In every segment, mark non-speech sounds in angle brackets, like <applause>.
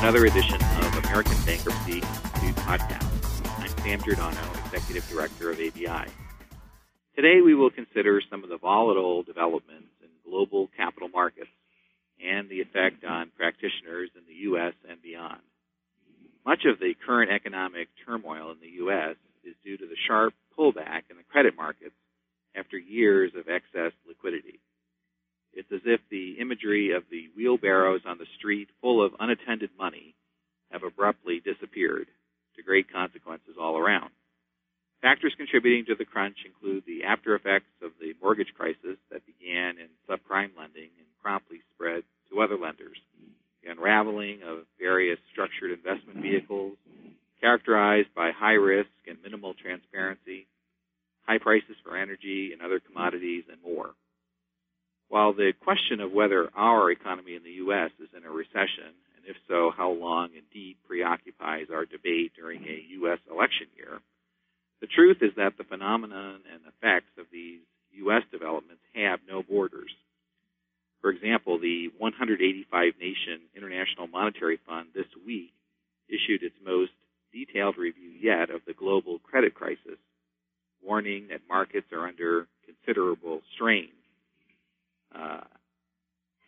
Another edition of American Bankruptcy Institute podcast. I'm Sam Gerdano, Executive Director of ABI. Today we will consider some of the volatile developments in global capital markets and the effect on practitioners in the U.S. and beyond. Much of the current economic turmoil in the U.S. is due to the sharp pullback in the credit markets after years of excess liquidity. It's as if the imagery of the wheelbarrows on the street full of unattended money have abruptly disappeared, to great consequences all around. Factors contributing to the crunch include the after effects of the mortgage crisis that began in subprime lending and promptly spread to other lenders, the unraveling of various structured investment vehicles characterized by high risk and minimal transparency, high prices for energy and other commodities, and more. While the question of whether our economy in the U.S. is in a recession, and if so, how long and deep, preoccupies our debate during a U.S. election year, the truth is that the phenomenon and effects of these U.S. developments have no borders. For example, the 185 nation International Monetary Fund this week issued its most detailed review yet of the global credit crisis, warning that markets are under considerable strain uh,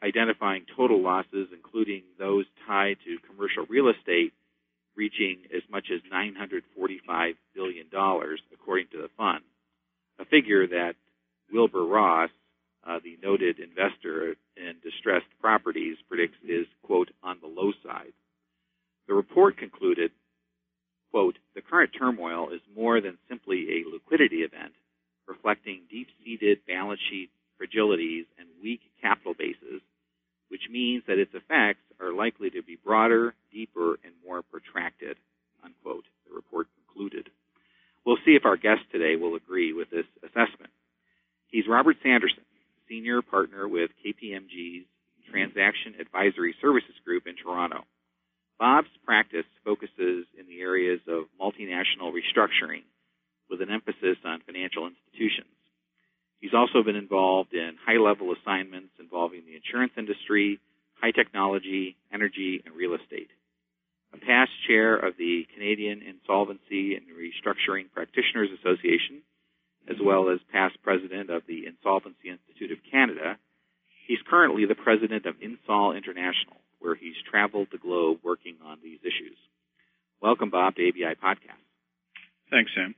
identifying total losses, including those tied to commercial real estate, reaching as much as $945 billion, according to the fund, a figure that Wilbur Ross, uh, the noted investor in distressed properties, predicts is, quote, on the low side. The report concluded, quote, the current turmoil is more than simply a liquidity event, reflecting deep-seated balance sheet fragilities, capital bases, which means that its effects are likely to be broader, deeper, and more protracted, unquote, the report concluded. We'll see if our guest today will agree with this assessment. He's Robert Sanderson, senior partner with KPMG's Transaction Advisory Services Group in Toronto. Bob's practice focuses in the areas of multinational restructuring with an emphasis on financial institutions. He's also been involved in high level assignments insurance industry, high technology, energy, and real estate. A past chair of the Canadian Insolvency and Restructuring Practitioners Association, as well as past president of the Insolvency Institute of Canada, he's currently the president of Insol International, where he's traveled the globe working on these issues. Welcome, Bob, to ABI Podcast. Thanks, Sam.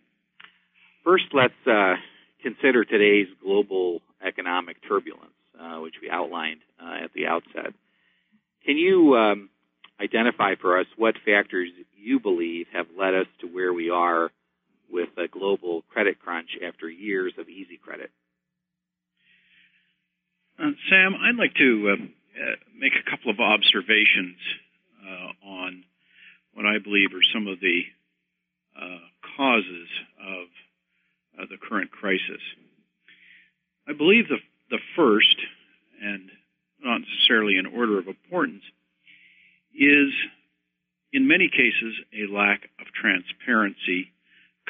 First, let's uh, consider today's global economic turbulence, uh, which we outlined uh, at the outset. Can um, identify for us what factors you believe have led us to where we are with a global credit crunch after years of easy credit? Uh, Sam, I'd like to uh, uh, make a couple of observations uh, on what I believe are some of the causes of uh, the current crisis. I believe the, the first, and not necessarily in order of importance, is in many cases a lack of transparency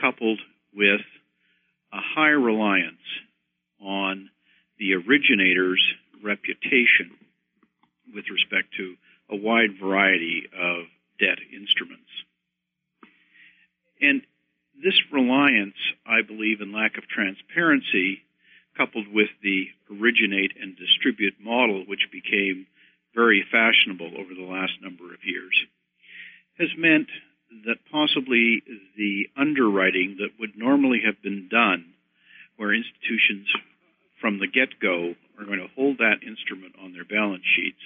coupled with a high reliance on the originator's reputation with respect to a wide variety of debt instruments. And this reliance, I believe, and lack of transparency, coupled with the originate and distribute model, which became very fashionable over the last number of years, has meant that possibly the underwriting that would normally have been done, where institutions from the get go are going to hold that instrument on their balance sheets,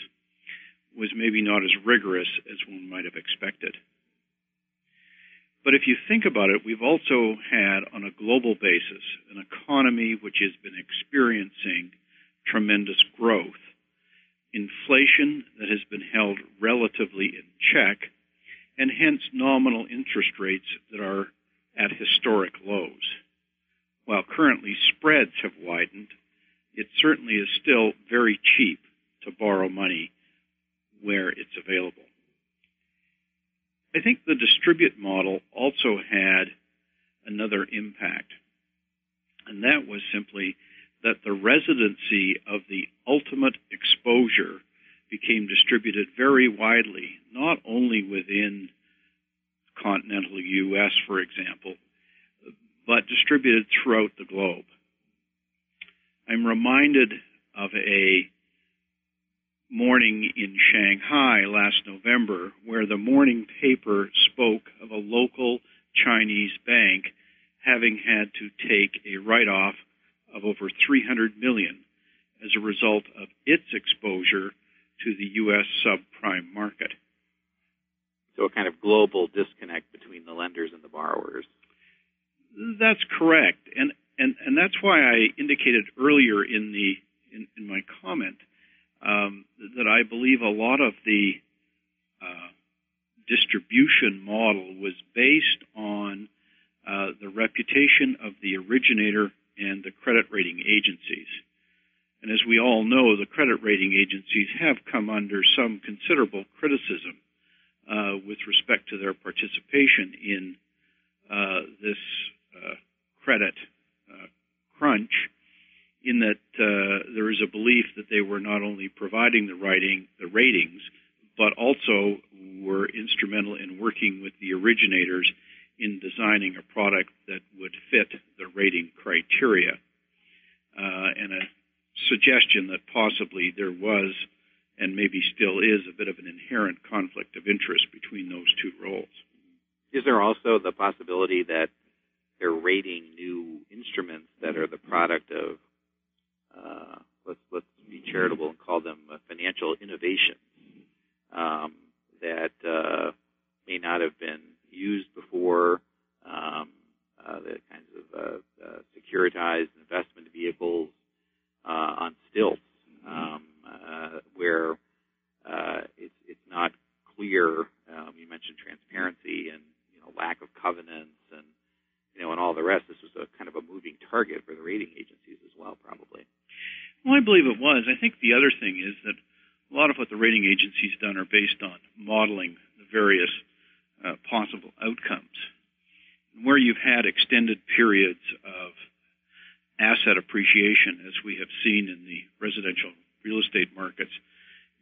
was maybe not as rigorous as one might have expected. But if you think about it, we've also had on a global basis an economy which has been experiencing tremendous growth, inflation that has been held relatively in check, and hence nominal interest rates that are at historic lows. While currently spreads have widened, it certainly is still very cheap to borrow money where it's available. I think the distribute model also had another impact, and that was simply that the residency of the ultimate exposure became distributed very widely, not only within continental U.S., for example, but distributed throughout the globe. I'm reminded of a morning in Shanghai last November where the morning paper spoke of a local Chinese bank having had to take a write-off of over 300 million as a result of its exposure to the U.S. subprime market. So a kind of global disconnect between the lenders and the borrowers. That's correct, and and and that's why I indicated earlier in the in, in my comment um, that I believe a lot of the uh, distribution model was based on uh, the reputation of the originator and the credit rating agencies. And as we all know, the credit rating agencies have come under some considerable criticism uh, with respect to their participation in uh, this uh, credit uh, crunch in that uh, there is a belief that they were not only providing the writing, the ratings, but also were instrumental in working with the originators in designing a product that would fit the rating criteria. Uh, and a suggestion that possibly there was and maybe still is a bit of an inherent conflict of interest between those two roles. Is there also the possibility that they're rating new instruments that are the product of uh, let's let's be charitable and call them uh, financial innovations um, that uh, may not have been used before. Um, uh, the kinds of uh, uh, securitized investment vehicles on stilts, um, where it's it's not clear. Um, you mentioned transparency and you know lack of covenants and you know and all the rest. This was a kind of a moving target for the rating agencies as well, probably. Well, I believe it was. I think the other thing is that a lot of what the rating agencies done are based on modeling the various uh, possible outcomes. Where you've had extended periods of asset appreciation, as we have seen in the residential real estate markets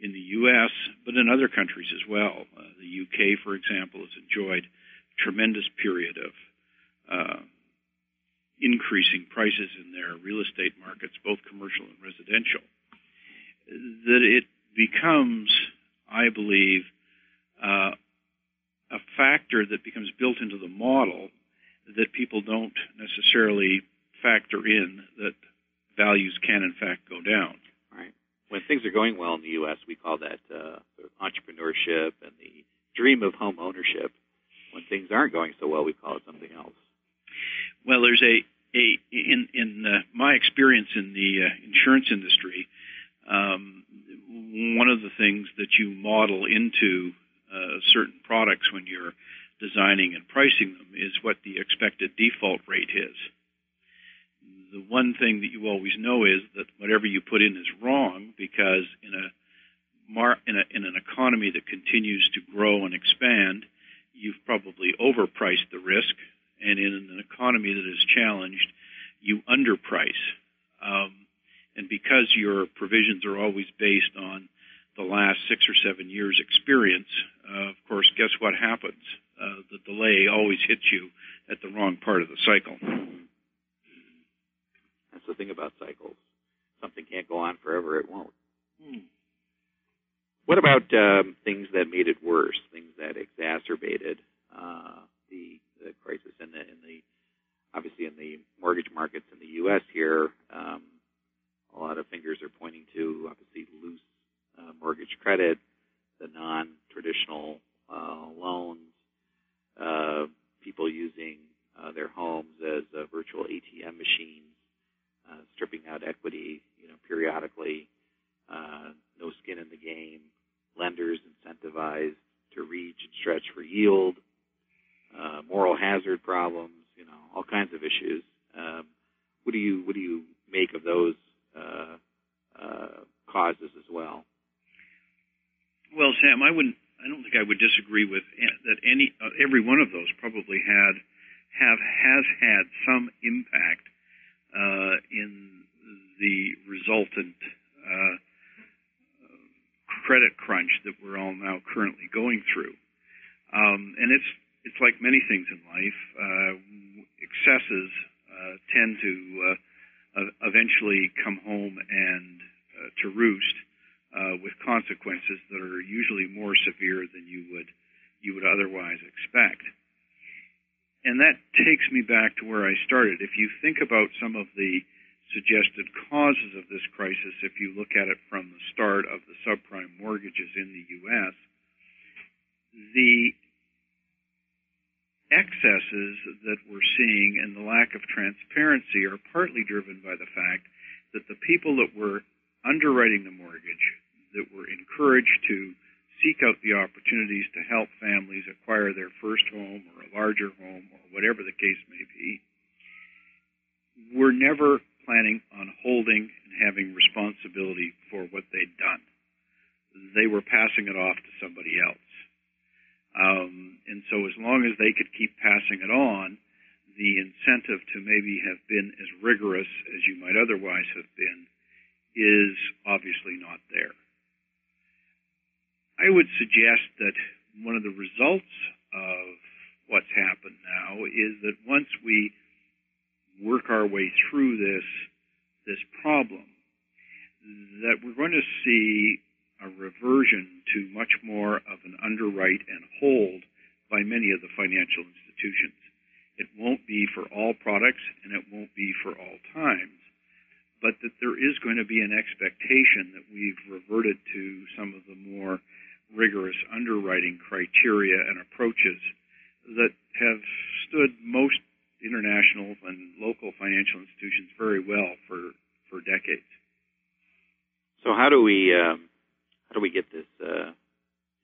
in the U.S., but in other countries as well. Uh, the U.K., for example, has enjoyed a tremendous period of uh, increasing prices in their real estate markets, both commercial and residential, that it becomes, I believe, uh, a factor that becomes built into the model that people don't necessarily factor in that values can in fact go down. Right. When things are going well in the U.S., we call that uh, sort of entrepreneurship and the dream of home ownership. When things aren't going so well, we call it something else. Well, there's a a in in uh, my experience in the uh, insurance industry, um, one of the things that you model into uh, certain products when you're designing and pricing them is what the expected default rate is. The one thing that you always know is that whatever you put in is wrong because in a mar- in, a, in an economy that continues to grow and expand, you've probably overpriced the risk and in an economy that is challenged, you underprice. Um, and because your provisions are always based on the last six or seven years' experience, uh, of course, guess what happens? Uh, the delay always hits you at the wrong part of the cycle. That's the thing about cycles. Something can't go on forever; it won't. Hmm. What about um, things that made it worse? Things that exacerbated uh, the the crisis in the in the obviously in the mortgage markets in the U.S. here. Um, a lot of fingers are pointing to obviously loose uh, mortgage credit, the non-traditional uh, loans, uh, people using uh, their homes as uh, virtual ATM machines, uh, stripping out equity, you know, periodically. Uh, no skin in the game. Lenders incentivized to reach and stretch for yield uh, moral hazard problems, you know, all kinds of issues. Um, what do you what do you make of those uh, uh, causes as well? Well, Sam, I wouldn't. I don't think I would disagree with that. Any uh, every one of those probably had have has had some impact uh, in the resultant uh, credit crunch that we're all now currently going through. Um, and it's it's like many things in life. Uh, excesses uh, tend to uh, eventually come home and uh, to roost uh, with consequences that are usually more severe than you would you would otherwise expect. And that takes me back to where I started. If you think about some of the suggested causes of this crisis, if you look at it from the start of the subprime mortgages in the U.S., the excesses that we're seeing and the lack of transparency are partly driven by the fact that the people that were underwriting the mortgage, that were encouraged to seek out the opportunities to help families acquire their first home or a larger home or whatever the case may be, were never planning on holding and having responsibility for what they'd done. They were passing it off to somebody else. Um, and so as long as they could keep passing it on, the incentive to maybe have been as rigorous as you might otherwise have been is obviously not there. I would suggest that one of the results of what's happened now is that once we work our way through this this problem, that we're going to see a reversion to much more of an underwrite and hold by many of the financial institutions. It won't be for all products and it won't be for all times, but that there is going to be an expectation that we've reverted to some of the more rigorous underwriting criteria and approaches that have stood most international and local financial institutions very well for, for decades. So how do we um, how do we get this uh,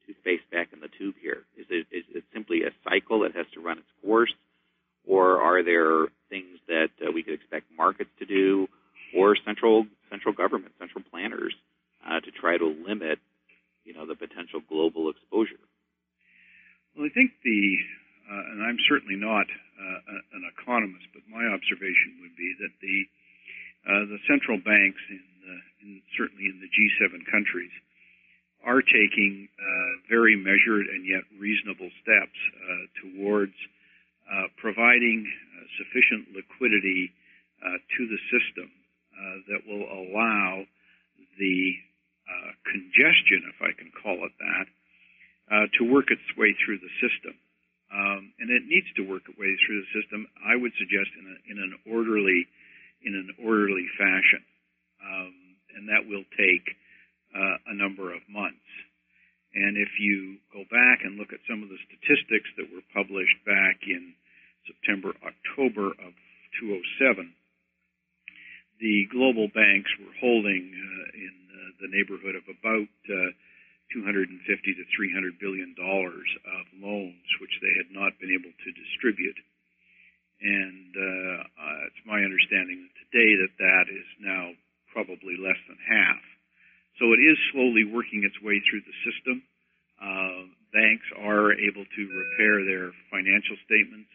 toothpaste back in the tube here? Is it is it simply a cycle that has to run its course, or are there things that uh, we could expect markets to do, or central central government, central planners, uh, to try to limit, you know, the potential global exposure? Well, I think the uh, and I'm certainly not uh, an economist, but my observation would be that the uh, the central banks in, in certainly in the G7 countries are taking uh, very measured and yet reasonable steps uh, towards uh, providing sufficient liquidity to the system that will allow the congestion, if I can call it that, to work its way through the system. Um, and it needs to work its way through the system. I would suggest in, a, in an orderly, in an orderly fashion, um, and that will take uh, a number of months. And if you go back and look at some of the statistics that were published back in September, October of 2007, the global banks were holding uh, in uh, the neighborhood of about uh, 250 to 300 billion dollars of loans, which they had not been able to distribute. And uh, it's my understanding that today that that is now probably less than half. So it is slowly working its way through the system. Uh, banks are able to repair their financial statements.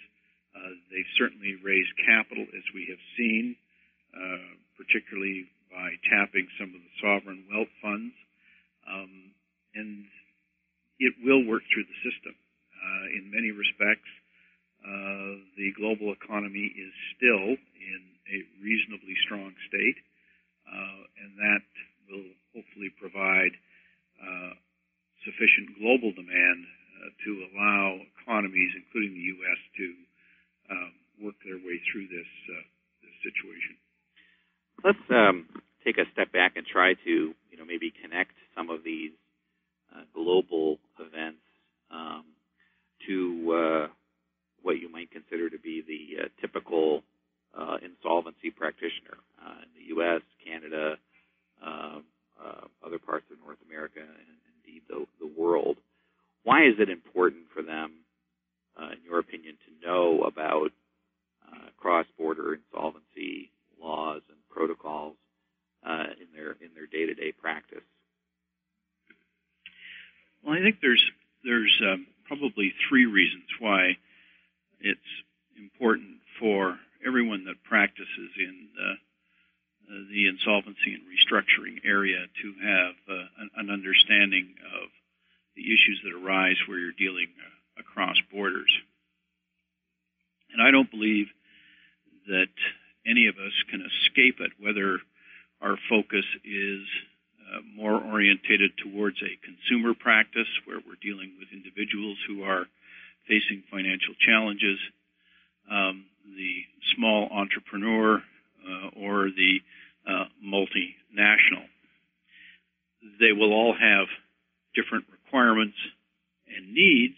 Uh, they've certainly raised capital, as we have seen, particularly by tapping some of the sovereign wealth funds. Um, and it will work through the system. Uh, in many respects, uh, the global economy is still in a reasonably strong state, uh, and that will hopefully provide uh, sufficient global demand uh, to allow economies, including the U.S., to um, work their way through this, uh, this situation. Let's um, take a step back and try to, you know, maybe connect some of these uh, global events um, to uh, what you might consider to be the uh, typical insolvency practitioner in the U.S., Canada, um, uh, other parts of North America and indeed the, the world. Why is it important for them, uh, in your opinion, to know about uh, cross-border insolvency laws and protocols uh, in their in their day-to-day practice? Well, I think there's there's um, probably three reasons why it's important for everyone that practices in uh, the insolvency area to have uh, an, an, understanding of the issues that arise where you're dealing uh, across borders. And I don't believe that any of us can escape it, whether our focus is uh, more orientated towards a consumer practice where we're dealing with individuals who are facing financial challenges, um, the small entrepreneur, uh, or the uh, multinational. They will all have different requirements and needs,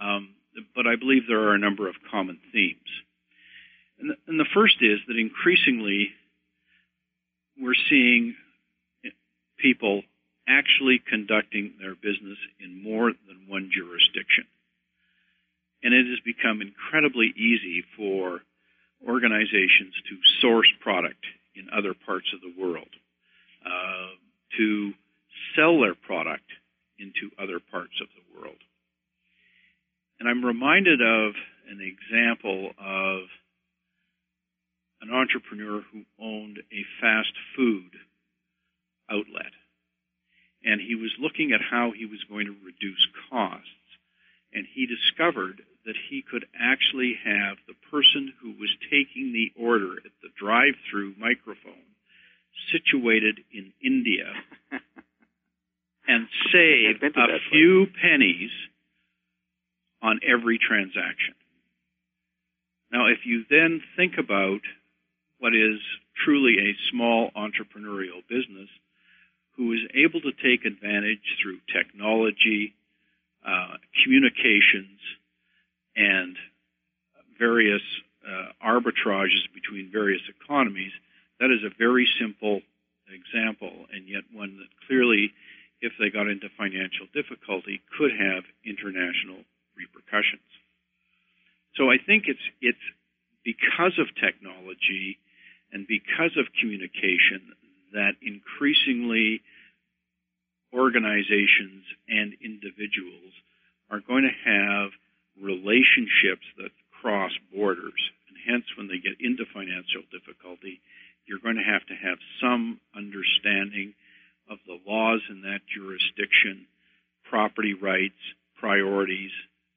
um, but I believe there are a number of common themes. And the, and the first is that increasingly we're seeing people actually conducting their business in more than one jurisdiction. And it has become incredibly easy for organizations to source product in other parts of the world, uh, to sell their product into other parts of the world. And I'm reminded of an example of an entrepreneur who owned a fast food outlet. And he was looking at how he was going to reduce costs. And he discovered that he could actually have the person who was taking the order at the drive through microphone situated in India <laughs> and save a few pennies on every transaction. Now, if you then think about what is truly a small entrepreneurial business who is able to take advantage through technology, uh, communications, and various uh, arbitrages between various economies, that is a very simple example, and yet one that clearly, if they got into financial difficulty, could have international repercussions. So I think it's it's because of technology and because of communication that increasingly organizations and individuals are going to have relationships that cross borders. And hence, when they get into financial difficulty, you're going to have to have some understanding of the laws in that jurisdiction, property rights, priorities,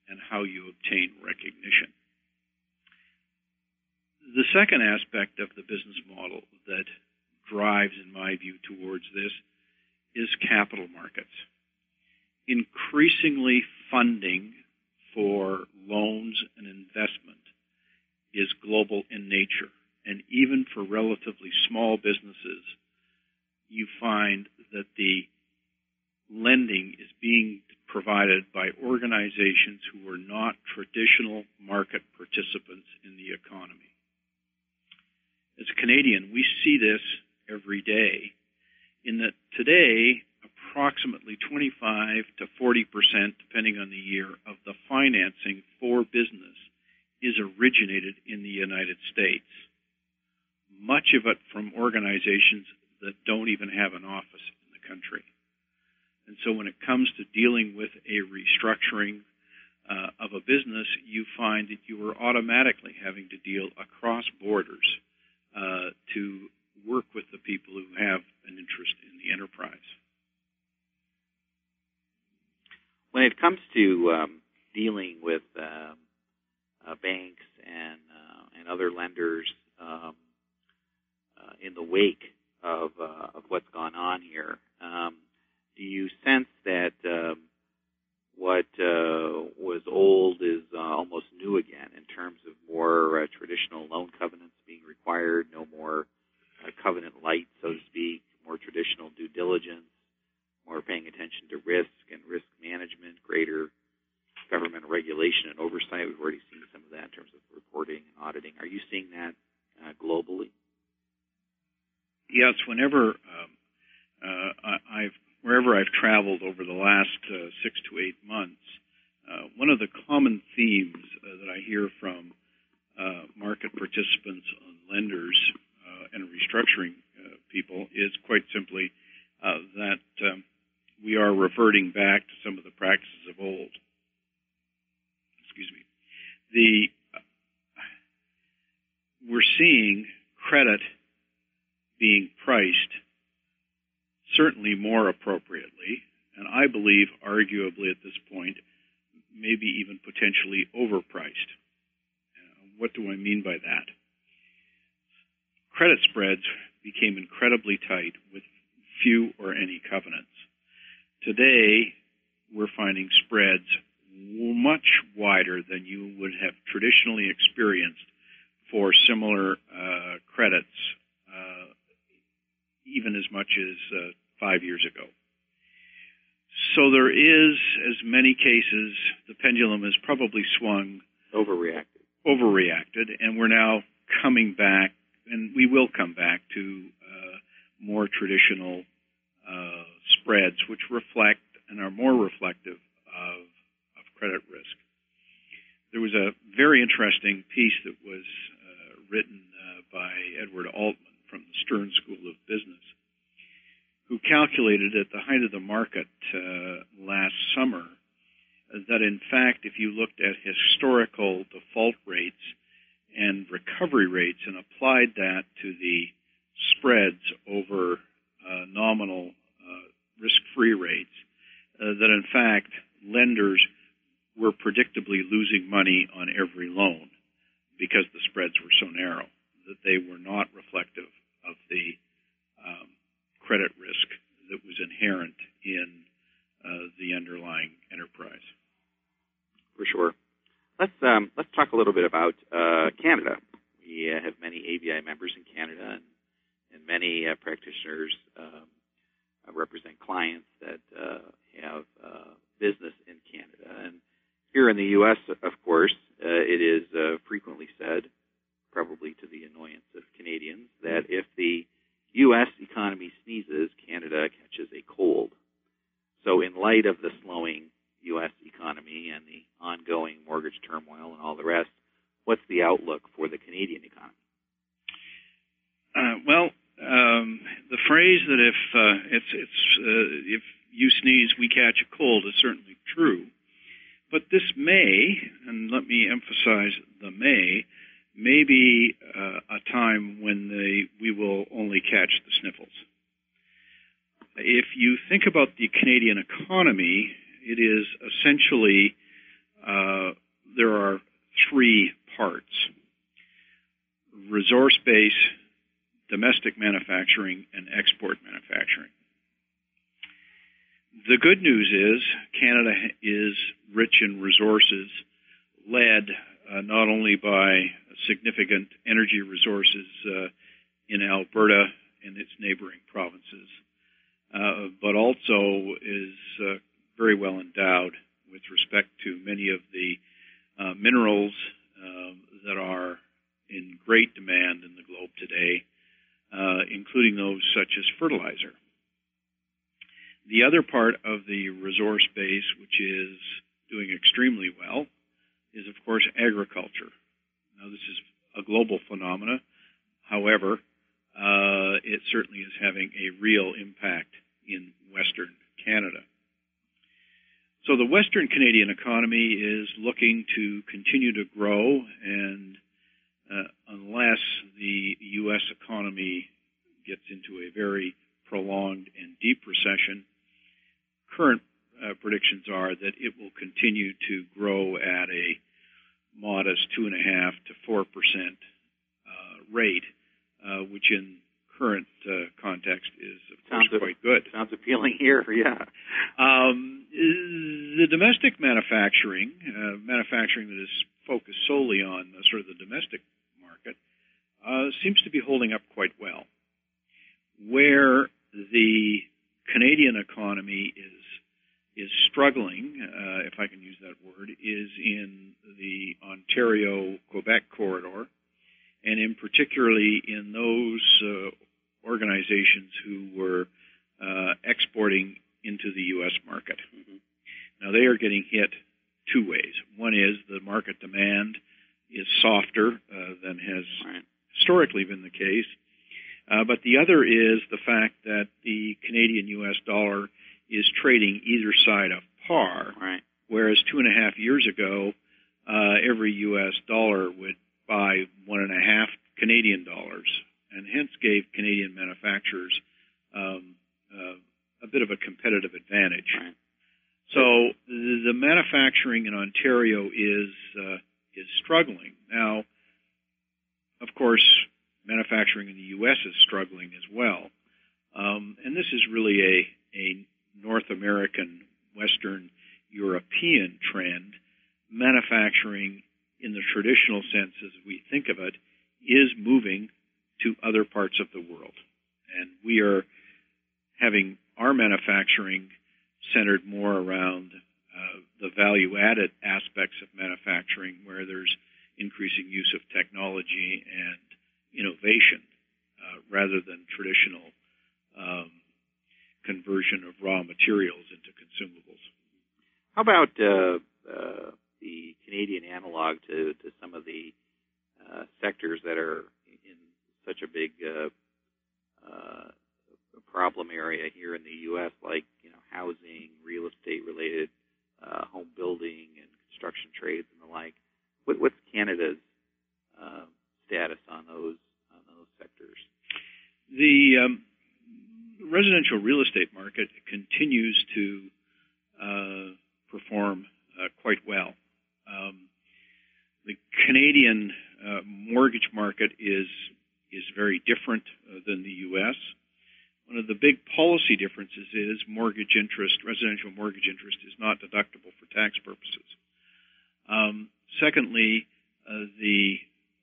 and how you obtain recognition. The second aspect of the business model that drives, in my view, towards this is capital markets. Increasingly funding for loans and investment is global in nature. And even for relatively small businesses, you find that the lending is being provided by organizations who are not traditional market participants in the economy. As a Canadian, we see this every day in that today approximately 25 to 40 percent, depending on the year, of the financing for business is originated in the United States. Much of it from organizations that don't even have an office in the country. And so when it comes to dealing with a restructuring uh, of a business, you find that you are automatically having to deal across borders uh, to work with the people who have an interest in the enterprise. when it comes to um, dealing with um, uh, banks and uh, and other lenders um, uh, in the wake of uh, of what's gone on here, um, do you sense that um, what uh, was old is uh, almost new again in terms of more traditional loan covenants being required, no more covenant light, so to speak, more traditional due diligence? more paying attention to risk and risk management, greater government regulation and oversight. We've already seen some of that in terms of reporting and auditing. Are you seeing that uh, globally? Yes. Whenever um, uh, I've wherever I've traveled over the last uh, six to eight months, uh, one of the common themes uh, that I hear from uh, market participants, lenders, and restructuring people is quite simply that um, we are reverting back to some of the practices of old. Excuse me. The we're seeing credit being priced certainly more appropriately, and I believe arguably at this point, maybe even potentially overpriced. What do I mean by that? Credit spreads became incredibly tight with few or any covenants. Today, we're finding spreads much wider than you would have traditionally experienced for similar uh, credits, even as much as uh, five years ago. So there is, as many cases, the pendulum has probably swung overreacted, overreacted, and we're now coming back, and we will come back to uh, more traditional uh, spreads, which reflect and are more reflective of, of credit risk. There was a very interesting piece that was uh, written uh, by Edward Altman from the Stern School of Business who calculated at the height of the market uh, last summer that in fact, if you looked at historical default rates and recovery rates and applied that to the spreads over uh, nominal uh, risk-free rates, uh, that in fact lenders were predictably losing money on every loan because the spreads were so narrow that they were not reflective of the um, credit risk that was inherent in uh, the underlying enterprise. For sure. Let's um, let's talk a little bit about uh, Canada. We uh, have many ABI members in Canada, and, and many uh, practitioners um, represent clients that uh, have uh, business in Canada. And here in the U.S., of course, it is frequently said, probably to the annoyance of Canadians, that if the U.S. economy sneezes, Canada catches a cold. So, in light of the slowing U.S. economy and the ongoing mortgage turmoil and all the rest, what's the outlook for the Canadian economy? Uh, well, um, the phrase that if uh, it's it's uh, if you sneeze, we catch a cold is certainly true. But this may, and let me emphasize the may, may be uh, a time when they, we will only catch the sniffles. If you think about the Canadian economy, it is essentially uh, there are three parts resource base, domestic manufacturing, and export manufacturing. The good news is Canada is rich in resources led uh, not only by significant energy resources uh, in Alberta and its neighboring provinces, uh, but also is uh, very well endowed with respect to many of the uh, minerals um, that are in great demand in the globe today, uh, including those such as fertilizer. The other part of the resource base, which is doing extremely well, is of course agriculture. Now, this is a global phenomena. However, uh, it certainly is having a real impact in Western Canada. So the Western Canadian economy is looking to continue to grow, and uh, unless the U.S. economy gets into a very prolonged and deep recession, current uh, predictions are that it will continue to 30 in U.S. dollar is trading either side of par. Right. Whereas two and a half years ago, uh, every U.S. dollar would buy one and a half Canadian dollars, and hence gave Canadian manufacturers um, uh, a bit of a competitive advantage. Right. So the, manufacturing in Ontario is uh, is struggling now. Of course, manufacturing in the U.S. is struggling as well um, and this is really a a North American, Western European trend. Manufacturing, in the traditional sense as we think of it, is moving to other parts of the world, and we are having our manufacturing centered more around uh, the value added aspects of manufacturing where there's increasing use of technology and innovation uh, rather than traditional um, conversion of raw materials into consumables. How about uh, uh the Canadian analog to, to some of the uh, sectors that are in such a big uh, problem area here in the U.S., like you know housing, real estate related, uh, home building, and construction trades and the like. What, what's Canada's uh, status on those on those sectors? The um, residential real estate market continues to uh, perform uh, quite well. Um, the Canadian uh, mortgage market is is very different uh, than the U.S. One of the big policy differences is mortgage interest, residential mortgage interest, is not deductible for tax purposes. Um, secondly, uh, the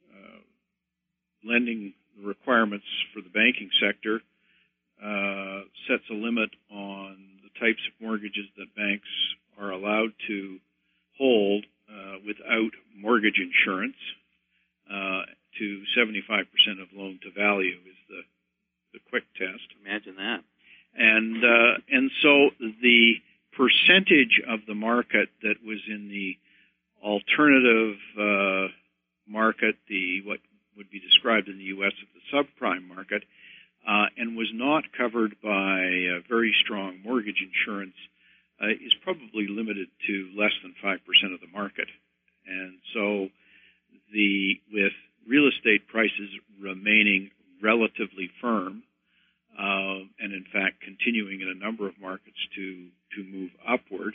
uh, lending requirements for the banking sector uh, sets a limit on the types of mortgages that banks are allowed to hold uh, without mortgage insurance uh, to 75% of loan to value is the the quick test. Imagine that. And uh, and so the percentage of the market that was in the alternative uh, market, the what would be described in the U.S. as the subprime market, uh, and was not covered by very strong mortgage insurance, uh, is probably limited to less than five percent of the market. And so, the with real estate prices remaining relatively firm, uh, and in fact continuing in a number of markets to to move upward,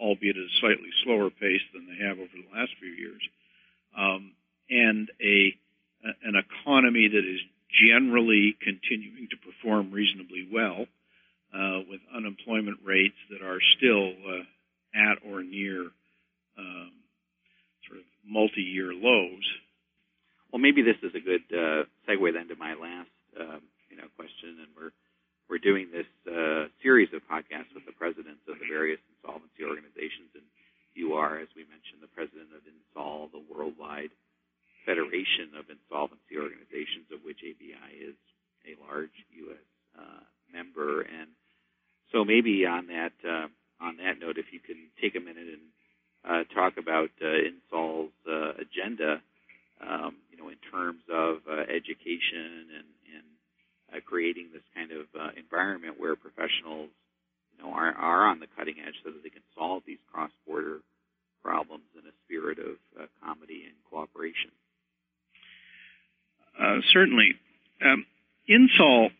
albeit at a slightly slower pace than they have over the last few years, um, and a an economy that is generally continuing to perform reasonably well, uh, with unemployment rates that are still uh, at or near um, sort of multi-year lows. Well, maybe this is a good uh, segue then to my last um, you know question, and we're we're doing this uh, series of podcasts with the presidents of the various insolvency organizations, and you are, as we mentioned, the president of Insol, the worldwide federation of insolvency organizations, of which ABI is a large U.S. Uh, member. And so, maybe on that uh, on that note, if you can take a minute and uh, talk about uh, Insol's uh, agenda, um, you know, in terms of uh, education and uh, creating this kind of uh, environment where professionals, you know, are, are on the cutting edge so that they can solve these cross-border problems in a spirit of uh, comity and cooperation. Uh, certainly, um, Insol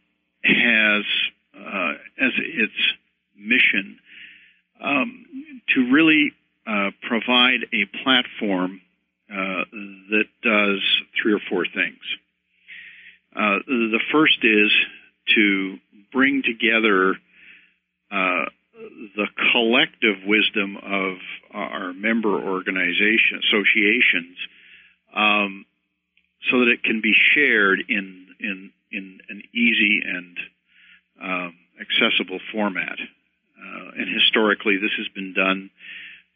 has uh, as its mission um, to really uh, provide a platform that does three or four things. Uh, the first is to bring together uh, the collective wisdom of our member organization associations, um, so that it can be shared in in in an easy and um, accessible format. Uh, and historically, this has been done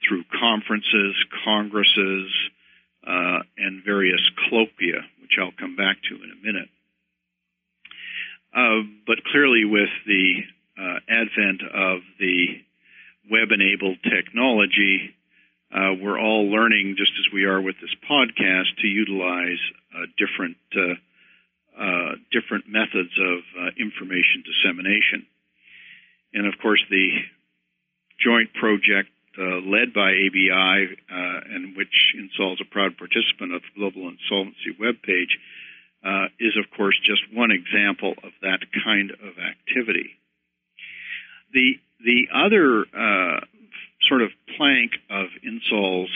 through conferences, congresses, uh, and various colloquia, which I'll come back to in a minute. Uh, but clearly, with the uh, advent of the web-enabled technology, uh, we're all learning, just as we are with this podcast, to utilize uh, different uh, uh, different methods of information dissemination. And of course, the joint project led by ABI, and which Insol is a proud participant of the Global Insolvency webpage, uh, is, of course, just one example of that kind of activity. The the other uh, sort of plank of INSOL's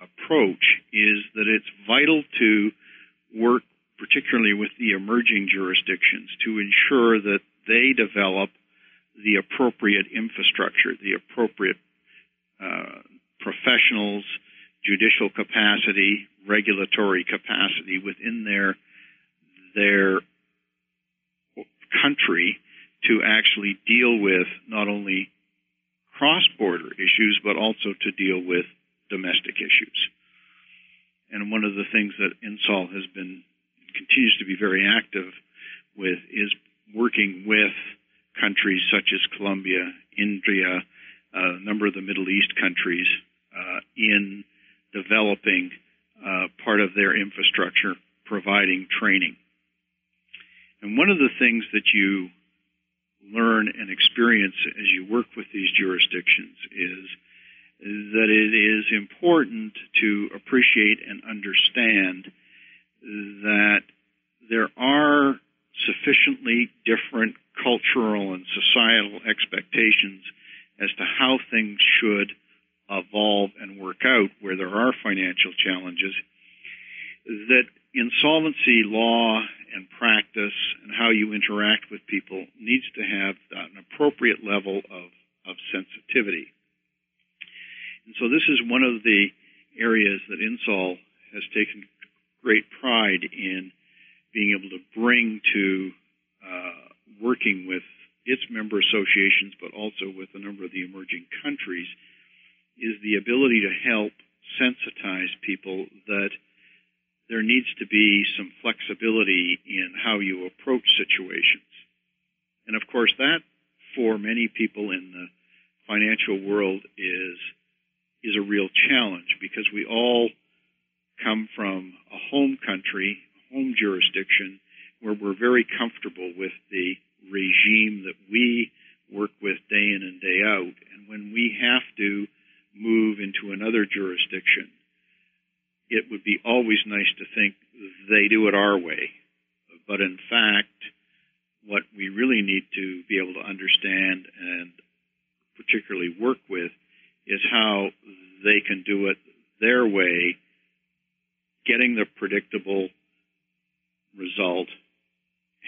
approach is that it's vital to work particularly with the emerging jurisdictions to ensure that they develop the appropriate infrastructure, the appropriate uh, professionals, judicial capacity, regulatory capacity within their their country to actually deal with not only cross-border issues but also to deal with domestic issues. And one of the things that INSOL has been continues to be very active with is working with countries such as Colombia, India, a number of the Middle East countries uh, in developing uh, part of their infrastructure, providing training. And one of the things that you learn and experience as you work with these jurisdictions is, that it is important to appreciate and understand that there are sufficiently different cultural and societal expectations as to how things should evolve and work out where there are financial challenges that insolvency law how you interact with people needs to have an appropriate level of, of sensitivity. And so this is one of the areas that INSOL has taken great pride in being able to bring to uh, working with its member associations, but also with a number of the emerging countries, is the ability to help sensitize people that there needs to be some flexibility in how you situations. And of course, that for many people in the financial world is is a real challenge because we all come from a home country home jurisdiction where we're very comfortable with the regime that we work with day in and day out. And when we have to move into another jurisdiction, it would be always nice to think they do it our way. But in fact, what we really need to be able to understand and particularly work with is how they can do it their way, getting the predictable result,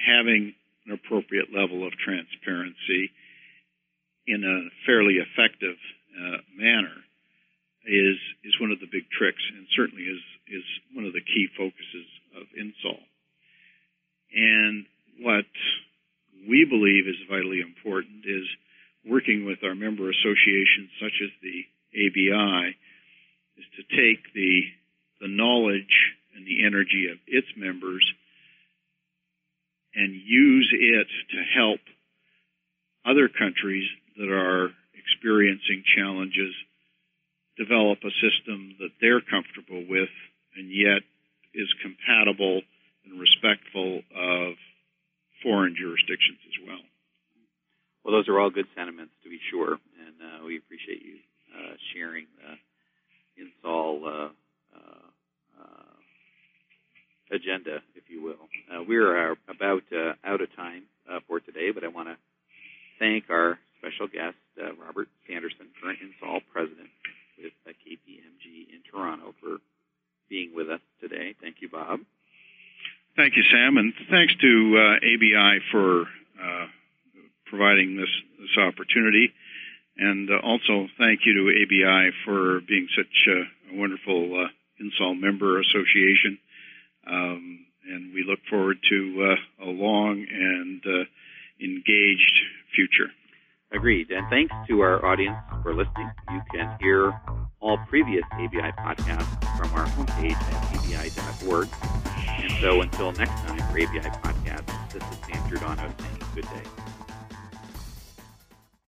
having an appropriate level of transparency in a fairly effective uh, manner is is one of the big tricks, and certainly is is one of the key focuses of INSOL. And what we believe is vitally important is working with our member associations, such as the ABI, is to take the the knowledge and the energy of its members and use it to help other countries that are experiencing challenges develop a system that they're comfortable with and yet is compatible and respectful foreign jurisdictions as well. Well, those are all good sentiments to be sure, and uh, we appreciate you uh, sharing the INSOL uh, agenda, if you will. Uh, we're uh, about uh, out of time uh, for today, but I want to thank our special guest, uh, Robert Sanderson, current INSOL president with KPMG in Toronto, for being with us today. Thank you, Bob. Thank you, Sam, and thanks to ABI for providing this this opportunity. And uh, also thank you to ABI for being such a, a wonderful uh, INSOL member association. Um, and we look forward to uh, a long and uh, engaged future. Agreed. And thanks to our audience for listening. You can hear all previous ABI podcasts from our homepage at abi.org. And so until next time for ABI Podcast, this is good day.